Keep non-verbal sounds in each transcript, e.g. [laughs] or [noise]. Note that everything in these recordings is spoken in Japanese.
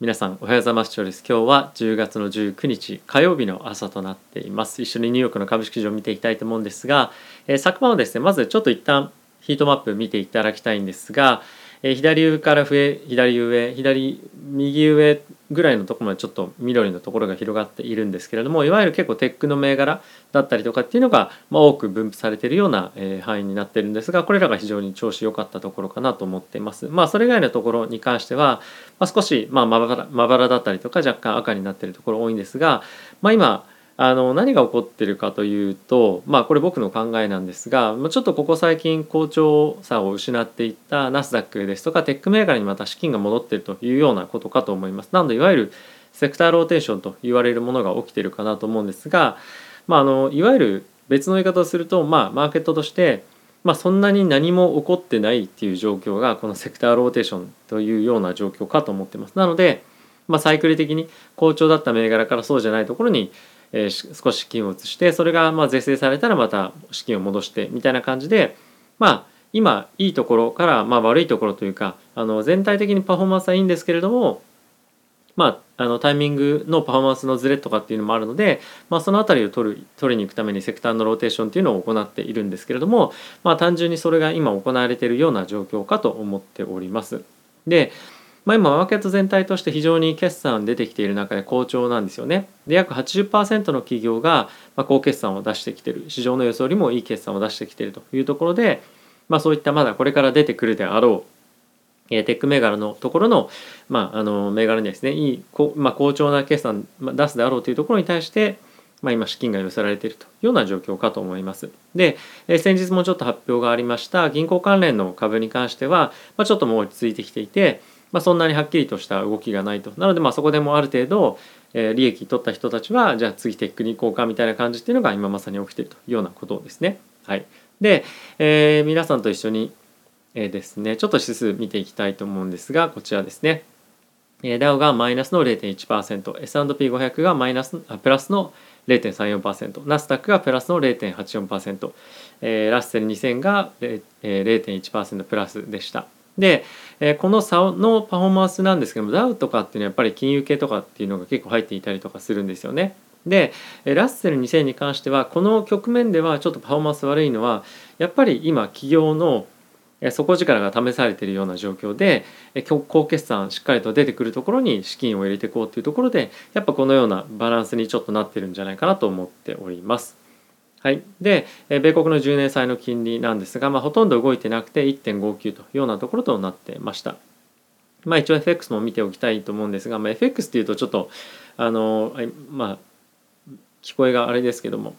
皆さんおはようございます。今日は10月の19日火曜日の朝となっています。一緒にニューヨークの株式市場を見ていきたいと思うんですが、えー、昨晩はですねまずちょっと一旦ヒートマップ見ていただきたいんですが、え、左上から上左上左右上ぐらいのところまでちょっと緑のところが広がっているんですけれどもいわゆる結構テックの銘柄だったりとかっていうのが、ま、多く分布されているような、え、範囲になっているんですがこれらが非常に調子良かったところかなと思っています。まあそれ以外のところに関しては、まあ、少しままばらだったりとか若干赤になっているところ多いんですが、まあ、今あの何が起こってるかというとまあこれ僕の考えなんですがちょっとここ最近好調さを失っていったナスダックですとかテック銘柄にまた資金が戻っているというようなことかと思います。なのでいわゆるセクターローテーションと言われるものが起きているかなと思うんですが、まあ、あのいわゆる別の言い方をすると、まあ、マーケットとして、まあ、そんなに何も起こってないっていう状況がこのセクターローテーションというような状況かと思ってます。なので、まあ、サイクル的に好調だった銘柄からそうじゃないところにえー、少し資金を移してそれがまあ是正されたらまた資金を戻してみたいな感じでまあ今いいところからまあ悪いところというかあの全体的にパフォーマンスはいいんですけれどもまあ、あのタイミングのパフォーマンスのズレとかっていうのもあるので、まあ、その辺りを取る取りに行くためにセクターのローテーションっていうのを行っているんですけれども、まあ、単純にそれが今行われているような状況かと思っております。でまあ、今マーケット全体として非常に決算出てきている中で好調なんですよね。で約80%の企業がま高決算を出してきている市場の予想よりもいい決算を出してきているというところで、まあ、そういったまだこれから出てくるであろうテック銘柄のところの,、まあ、あの銘柄にですねいい、まあ、好調な決算出すであろうというところに対して、まあ、今資金が寄せられているというような状況かと思います。で先日もちょっと発表がありました銀行関連の株に関しては、まあ、ちょっともう落ち着いてきていてまあ、そんなにはっきりとした動きがないとなのでまあそこでもある程度、えー、利益取った人たちはじゃあ次テックに行こうかみたいな感じっていうのが今まさに起きてるというようなことですね。はい、で、えー、皆さんと一緒に、えー、ですねちょっと指数見ていきたいと思うんですがこちらですね。ダウがマイナスの 0.1%S&P500 がマイナスあプラスの0.34%ナスダックがプラスの0.84%、えー、ラッセル2000が0.1%プラスでした。で、えこの差のパフォーマンスなんですけどもダウとかっていうのはやっぱり金融系とかっていうのが結構入っていたりとかするんですよね。でラッセル2000に関してはこの局面ではちょっとパフォーマンス悪いのはやっぱり今企業の底力が試されているような状況で高決算しっかりと出てくるところに資金を入れていこうというところでやっぱこのようなバランスにちょっとなってるんじゃないかなと思っております。はい、で米国の10年債の金利なんですが、まあ、ほとんど動いてなくて1.59というようなところとなってました。まあ、一応 FX も見ておきたいと思うんですが、まあ、FX っていうとちょっとあの、まあ、聞こえがあれですけども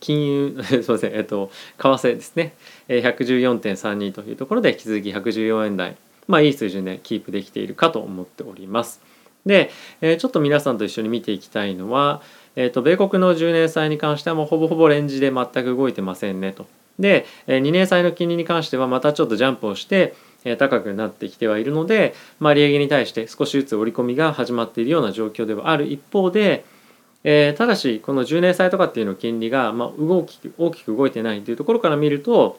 金融 [laughs] すいませんえっと為替ですね114.32というところで引き続き114円台まあいい水準でキープできているかと思っております。でちょっと皆さんと一緒に見ていきたいのはえーと、米国の10年債に関してはもうほぼほぼレンジで全く動いてませんねと。で2年債の金利に関してはまたちょっとジャンプをして高くなってきてはいるので、まあ、利上げに対して少しずつ織り込みが始まっているような状況ではある一方で、えー、ただしこの10年債とかっていうの金利が、まあ、動き大きく動いてないというところから見ると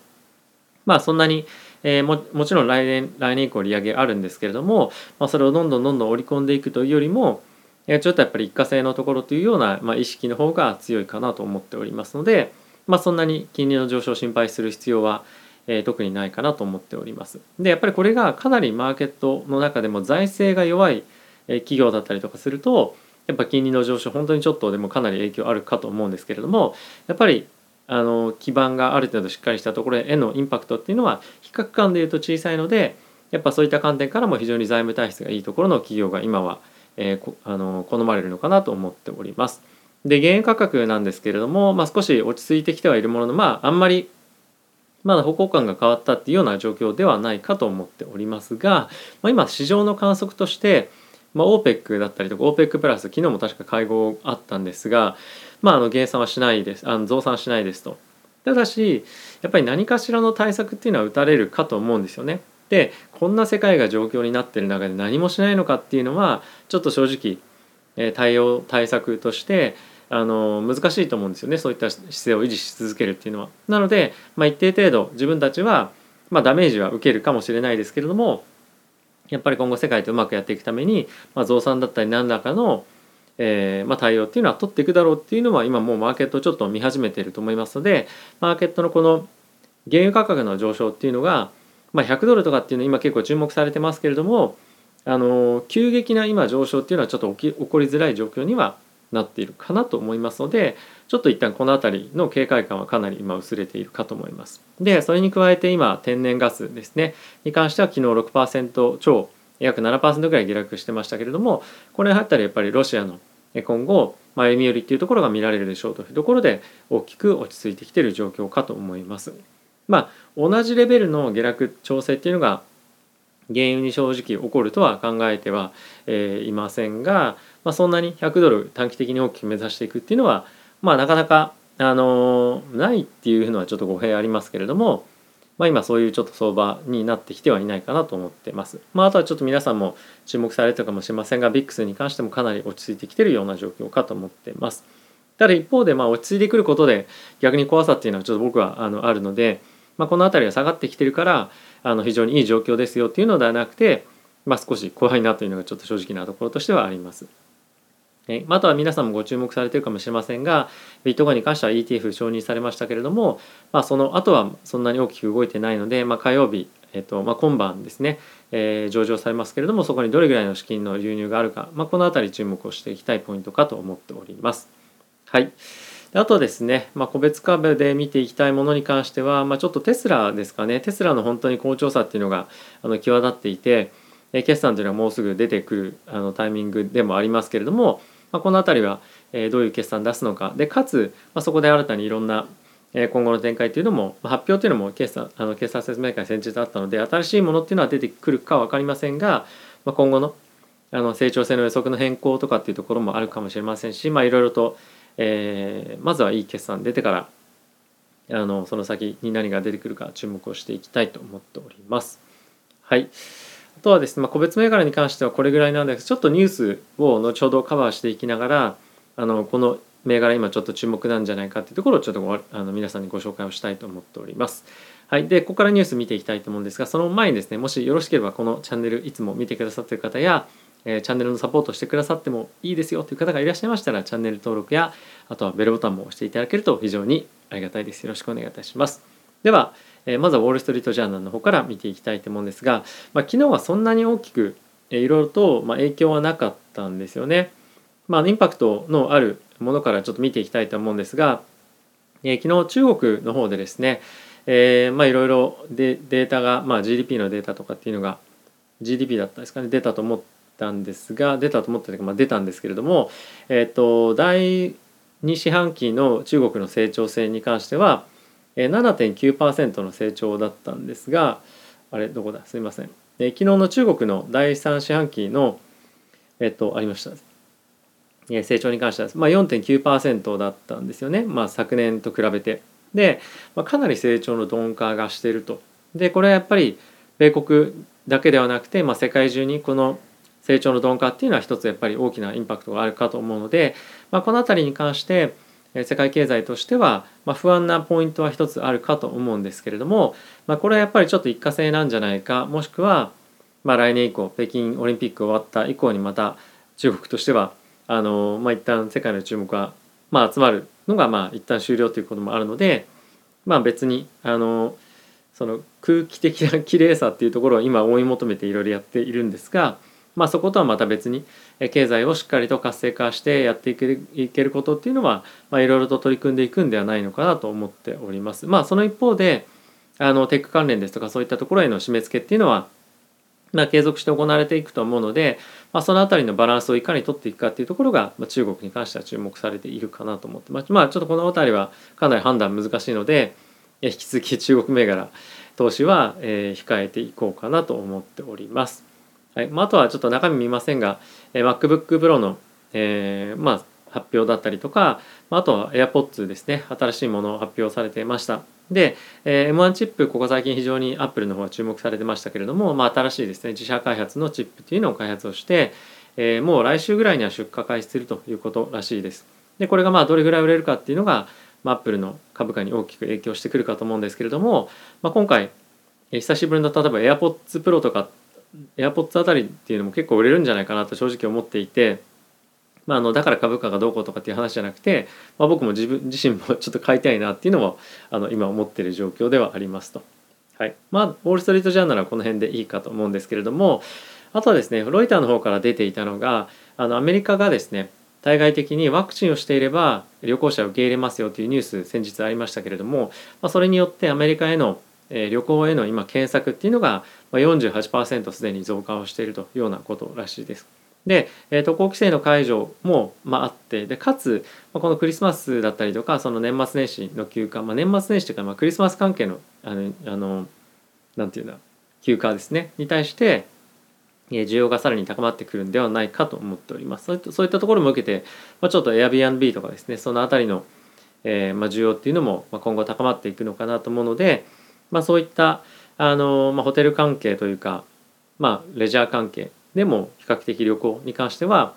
まあそんなに、えー、ももちろん来年来年以降利上げあるんですけれども、まあ、それをどんどんどんどん織り込んでいくというよりもちょっとやっぱり一過性のところというような、まあ、意識の方が強いかなと思っておりますので、まあ、そんなに金利の上昇を心配する必要は、えー、特にないかなと思っております。でやっぱりこれがかなりマーケットの中でも財政が弱い企業だったりとかするとやっぱ金利の上昇本当にちょっとでもかなり影響あるかと思うんですけれどもやっぱりあの基盤がある程度しっかりしたところへのインパクトっていうのは比較感でいうと小さいのでやっぱそういった観点からも非常に財務体質がいいところの企業が今はえー、あの好まれるのかなと思っております。で原油価格なんですけれども、まあ、少し落ち着いてきてはいるもののまああんまりまだ方向感が変わったっていうような状況ではないかと思っておりますが、まあ、今市場の観測として、まあ、OPEC だったりとか OPEC プラス昨日も確か会合あったんですが、まあ、あの減産はしないですあの増産しないですと。ただしやっぱり何かしらの対策っていうのは打たれるかと思うんですよね。でこんな世界が状況になってる中で何もしないのかっていうのはちょっと正直、え対応対策としてあの難しいと思うんですよねそういった姿勢を維持し続けるっていうのは。なので、まあ、一定程度自分たちは、まあ、ダメージは受けるかもしれないですけれどもやっぱり今後世界とうまくやっていくために、まあ、増産だったり何らかの、えーまあ、対応っていうのは取っていくだろうっていうのは今もうマーケットちょっと見始めていると思いますのでマーケットのこの原油価格の上昇っていうのが、まあ、100ドルとかっていうのは今結構注目されてますけれどもあの急激な今上昇っていうのはちょっと起き起こりづらい状況にはなっているかなと思いますのでちょっと一旦この辺りの警戒感はかなり今薄れているかと思います。でそれに加えて今天然ガスですねに関しては昨日6%超約7%ぐらい下落してましたけれどもこれあたりやっぱりロシアの今後、歩み寄りっていうところが見られるでしょうというところで大きく落ち着いてきている状況かと思います。まあ同じレベルの下落調整っていうのが原油に正直起こるとは考えては、えー、いませんが、まあ、そんなに100ドル短期的に大きく目指していくっていうのは、まあ、なかなか、あのー、ないっていうのはちょっと語弊ありますけれども、まあ、今そういうちょっと相場になってきてはいないかなと思ってます。まあ、あとはちょっと皆さんも注目されてるかもしれませんが VIX に関してもかなり落ち着いてきてるような状況かと思ってます。ただ一方でまあ落ち着いてくることで逆に怖さっていうのはちょっと僕はあのあるので、まあ、この辺りが下がってきてるからあの非常にいい状況ですよっていうのではなくて、まあ、少し怖いなというのがちょっと正直なところとしてはあります。えあとは皆さんもご注目されてるかもしれませんがビットコインに関しては ETF 承認されましたけれども、まあ、その後はそんなに大きく動いてないので、まあ、火曜日、えっとまあ、今晩ですね、えー、上場されますけれどもそこにどれぐらいの資金の流入があるか、まあ、この辺り注目をしていきたいポイントかと思っております。はいあとですね、まあ、個別株で見ていきたいものに関しては、まあ、ちょっとテスラですかね。テスラの本当に好調さっていうのがあの際立っていて決算というのはもうすぐ出てくるあのタイミングでもありますけれども、まあ、この辺りはどういう決算出すのか。でかつ、まあ、そこで新たにいろんな今後の展開というのも発表というのも決算あの決算説明会先日あったので新しいものっていうのは出てくるか分かりませんが、まあ、今後のあの成長性の予測の変更とかっていうところもあるかもしれませんし、まあ、いろいろとえー、まずはいい決算出てからあのその先に何が出てくるか注目をしていきたいと思っております。はい、あとはですね、まあ、個別銘柄に関してはこれぐらいなんですちょっとニュースを後ほどカバーしていきながらあのこの銘柄今ちょっと注目なんじゃないかっていうところをちょっとあの皆さんにご紹介をしたいと思っております。はい、でここからニュース見ていきたいと思うんですがその前にですねもしよろしければこのチャンネルいつも見てくださってる方やえー、チャンネルのサポートしてくださってもいいですよという方がいらっしゃいましたらチャンネル登録やあとはベルボタンも押していただけると非常にありがたいです。よろしくお願いいたします。では、えー、まずはウォール・ストリート・ジャーナルの方から見ていきたいと思うんですが、まあ、昨日はそんなに大きくいろいろと、まあ、影響はなかったんですよね。まあ、インパクトのあるものからちょっと見ていきたいと思うんですが、えー、昨日中国の方でですね、えー、まあいろいろデータが、まあ、GDP のデータとかっていうのが GDP だったですかね出たと思ってたんですが出たと思ったというか、まあ、出たんですけれども、えーと、第2四半期の中国の成長性に関しては7.9%の成長だったんですがあれどこだ？すいません、えー、昨日の中国の第3四半期のえっ、とありました。成長に関しては、まあ、4.9%だったんですよね、まあ、昨年と比べて。で、まあ、かなり成長の鈍化がしてると。でこれはやっぱり米国だけではなくて、まあ、世界中にこの成長の鈍化っていうのは一つやっぱり大きなインパクトがあるかと思うので、まあ、この辺りに関して世界経済としては、まあ、不安なポイントは一つあるかと思うんですけれども、まあ、これはやっぱりちょっと一過性なんじゃないかもしくは、まあ、来年以降北京オリンピック終わった以降にまた中国としてはあの、まあ、一旦世界の注目は、まあ、集まるのがまあ一旦終了ということもあるので、まあ、別にあのその空気的な綺麗さっていうところを今追い求めていろいろやっているんですが、まあ、そことはまた別に経済をしっかりと活性化してやっていけいけることっていうのは、まあ、いろいろと取り組んでいくんではないのかなと思っております。まあ、その一方であのテック関連ですとかそういったところへの締め付けっていうのは、まあ、継続して行われていくと思うので、まあ、その辺りのバランスをいかに取っていくかっていうところが、まあ、中国に関しては注目されているかなと思ってます。まあ、ちょっとこの辺りはかなり判断難しいので引き続き中国銘柄投資は、えー、控えていこうかなと思っております。はい。まあ、あとはちょっと中身見ませんが、えー、MacBook Pro の、えーまあ、発表だったりとか、まあとは AirPods ですね。新しいものを発表されてました。で、えー、M1 チップここ最近非常に Apple の方は注目されてましたけれども、まあ、新しいですね自社開発のチップというのを開発をして、えー、もう来週ぐらいには出荷開始するということらしいです。でこれがまあどれぐらい売れるかっていうのが、まあ、Apple の株価に大きく影響してくるかと思うんですけれども、まあ、今回久しぶりの例えば AirPods Pro とか AirPods あたりっていうのも結構売れるんじゃないかなと正直思っていて、まあ、あのだから株価がどうこうとかっていう話じゃなくて、まあ、僕も自分自身もちょっと買いたいなっていうのもあの今思ってる状況ではありますと。はいまあ、ウォール・ストリート・ジャーナルはこの辺でいいかと思うんですけれどもあとはですねロイターの方から出ていたのがあのアメリカがですね対外的にワクチンをしていれば旅行者を受け入れますよというニュース先日ありましたけれども、まあ、それによってアメリカへのえ旅行への今検索っていうのが48%すでに増加をしているというようなことらしいです。で、え渡航規制の解除も、まあ、あってでかつ、まこのクリスマスだったりとかその年末年始の休暇、まあ、年末年始というか、まあ、クリスマス関係のあのあのなんていうんだ休暇ですねに対して需要がさらに高まってくるんではないかと思っております。そういったところも受けて、まあ、ちょっと Airbnb とかですねその辺りの、えーまあ、需要っていうのも今後高まっていくのかなと思うので、まあ、そういったあの、まあ、ホテル関係というか、まあ、レジャー関係でも比較的旅行に関しては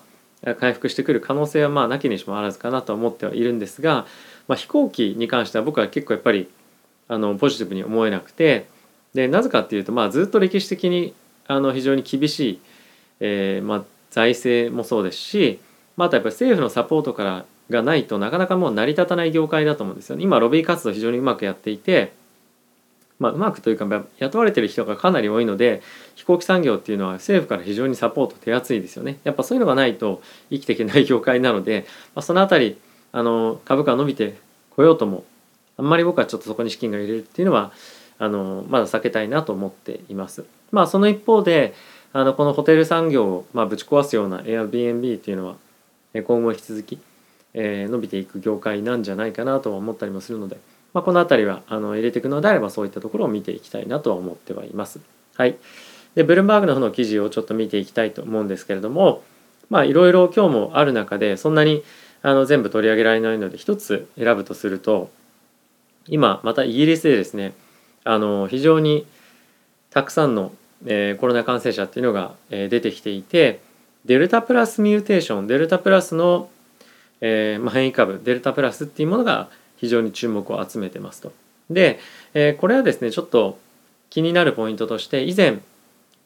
回復してくる可能性はまあなきにしもあらずかなと思ってはいるんですが、まあ、飛行機に関しては僕は結構やっぱりあのポジティブに思えなくてでなぜかっていうと、まあ、ずっと歴史的にあの非常に厳しい、えーまあ、財政もそうですし、まあ、あとやっぱり政府のサポートからがないとなかなかもう成り立たない業界だと思うんですよね。今ロビー活動非常にうまくやっていてまあ、うまくというか雇われてる人がかなり多いので飛行機産業っていうのは政府から非常にサポート手厚いですよねやっぱそういうのがないと生きていけない業界なので、まあ、その辺りあの株価が伸びてこようともあんまり僕はちょっとそこに資金が入れるっていうのはあのまだ避けたいなと思っています。まあ、その一方であのこのホテル産業を、まあ、ぶち壊すような Airbnb っていうのは今後引き続き、えー、伸びていく業界なんじゃないかなとは思ったりもするので。まあ、この辺りはあの入れていくのであればそういったところを見ていきたいなとは思ってはいます。はい、でブルームバーグの方の記事をちょっと見ていきたいと思うんですけれどもまあいろいろ今日もある中でそんなにあの全部取り上げられないので一つ選ぶとすると今またイギリスでですねあの非常にたくさんの、えー、コロナ感染者っていうのが、えー、出てきていてデルタプラスミューテーションデルタプラスの、えーまあ、変異株デルタプラスっていうものが非常に注目を集めてますと。で、えー、これはですねちょっと気になるポイントとして以前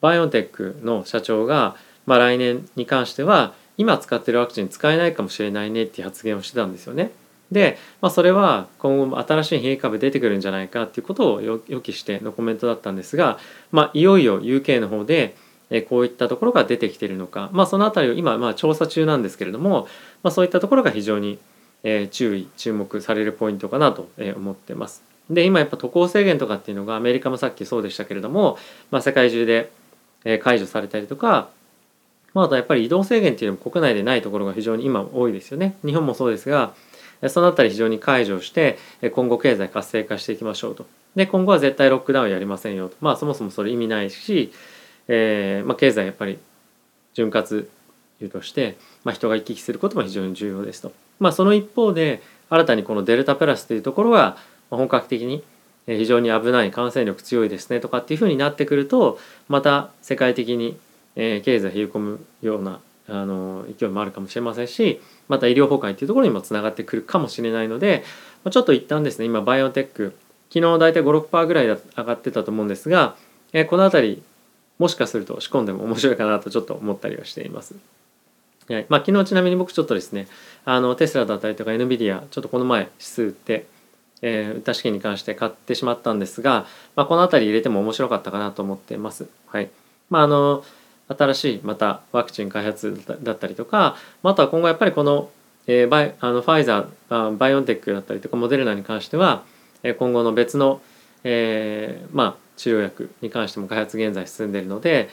バイオンテックの社長が、まあ、来年に関しては今使ってるワクチン使えないかもしれないねっていう発言をしてたんですよね。で、まあ、それは今後も新しい変異株出てくるんじゃないかっていうことを予期してのコメントだったんですが、まあ、いよいよ UK の方でこういったところが出てきているのか、まあ、その辺りを今まあ調査中なんですけれども、まあ、そういったところが非常にえ、注意注目されるポイントかなと思ってます。で今やっぱ渡航制限とかっていうのがアメリカもさっきそうでしたけれども、まあ、世界中で解除されたりとか、まあ、あとやっぱり移動制限っていうのも国内でないところが非常に今多いですよね。日本もそうですがそのあたり非常に解除して今後経済活性化していきましょうと。で今後は絶対ロックダウンやりませんよと。まあそもそもそれ意味ないし、えーまあ、経済やっぱり潤滑油として、まあ、人が行き来することも非常に重要ですと。まあ、その一方で新たにこのデルタプラスというところは本格的に非常に危ない感染力強いですねとかっていうふうになってくるとまた世界的に経済冷え込むようなあの勢いもあるかもしれませんしまた医療崩壊っていうところにもつながってくるかもしれないのでちょっと一旦ですね今バイオテック昨日大体56%ぐらい上がってたと思うんですがこの辺りもしかすると仕込んでも面白いかなとちょっと思ったりはしています。はいまあ、昨日ちなみに僕ちょっとですねあのテスラだったりとか NVIDIA ちょっとこの前指数売って、えー、売った資金に関して買ってしまったんですが、まあ、この辺り入れても面白かったかなと思ってます。はいまあ、あの新しいまたワクチン開発だったりとかあとは今後やっぱりこの,、えー、バイあのファイザーバイオンテックだったりとかモデルナに関しては今後の別の、えー、まあ、治療薬に関しても開発現在進んでいるので、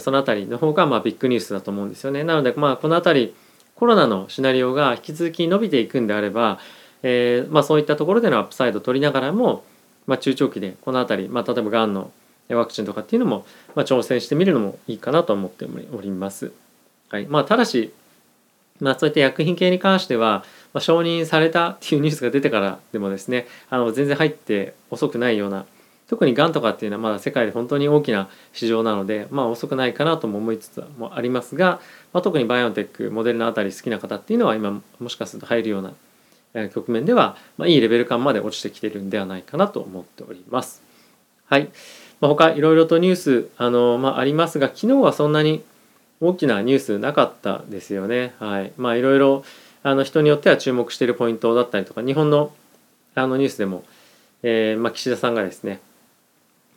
その辺りの方がまあビッグニュースだと思うんですよね。なのでまあこの辺りコロナのシナリオが引き続き伸びていくんであれば、えー、まあそういったところでのアップサイドを取りながらも、まあ、中長期でこの辺り、まあ、例えばがんのワクチンとかっていうのも、まあ、挑戦してみるのもいいかなと思っております。はいまあ、ただし、まあ、そういった薬品系に関しては、まあ、承認されたっていうニュースが出てからでもですねあの全然入って遅くないような特にがんとかっていうのはまだ世界で本当に大きな市場なのでまあ遅くないかなとも思いつつもありますが、まあ、特にバイオンテックモデルナあたり好きな方っていうのは今もしかすると入るような局面では、まあ、いいレベル感まで落ちてきてるんではないかなと思っております。はい。まあ、他いろいろとニュースあの、まあ、ありますが昨日はそんなに大きなニュースなかったですよね。はい、まあいろいろあの人によっては注目しているポイントだったりとか日本のあのニュースでも、えーまあ、岸田さんがですね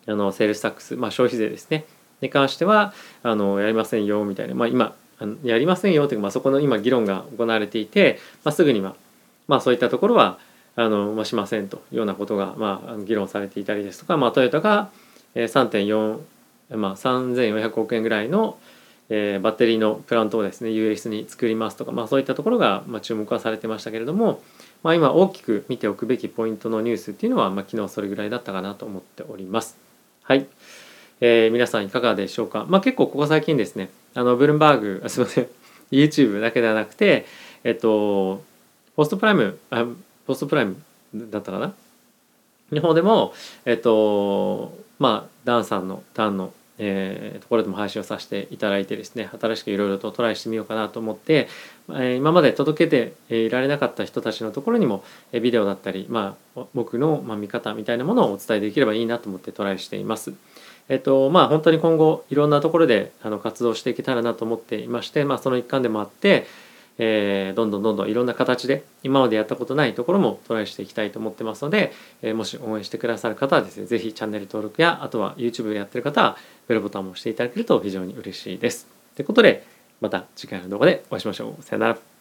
あの sales tax、まあ、消費税ですねに関してはあのやりませんよみたいな、まあ、今やりませんよというか、まあ、そこの今議論が行われていて、まあ、すぐには、まあ、そういったところはあの、まあ、しませんというようなことが、まあ、議論されていたりですとか、まあ、トヨタが3.4、まあ、3400億円ぐらいの、えー、バッテリーのプラントをですね US に作りますとか、まあ、そういったところが、まあ、注目はされてましたけれども、まあ、今大きく見ておくべきポイントのニュースっていうのは、まあ、昨日それぐらいだったかなと思っております。はい、えー、皆さんいかがでしょうか、まあ、結構ここ最近ですねあのブルンバーグあすみません。YouTube だけではなくてえっとポストプライムあポストプライムだったかな？日本でもえっとまあダンさんのダンのえー、ところでも配信をさせていただいてですね新しくいろいろとトライしてみようかなと思って、え、今まで届けていられなかった人たちのところにもビデオだったり、まあ、僕の見方みたいなものをお伝えできればいいなと思ってトライしています。えっとまあ本当に今後いろんなところであの活動していけたらなと思っていまして、まあ、その一環でもあって、えー、どんどんどんどんいろんな形で今までやったことないところもトライしていきたいと思ってますので、えー、もし応援してくださる方はですね是非チャンネル登録やあとは YouTube やってる方はベルボタンも押していただけると非常に嬉しいです。ということでまた次回の動画でお会いしましょう。さよなら。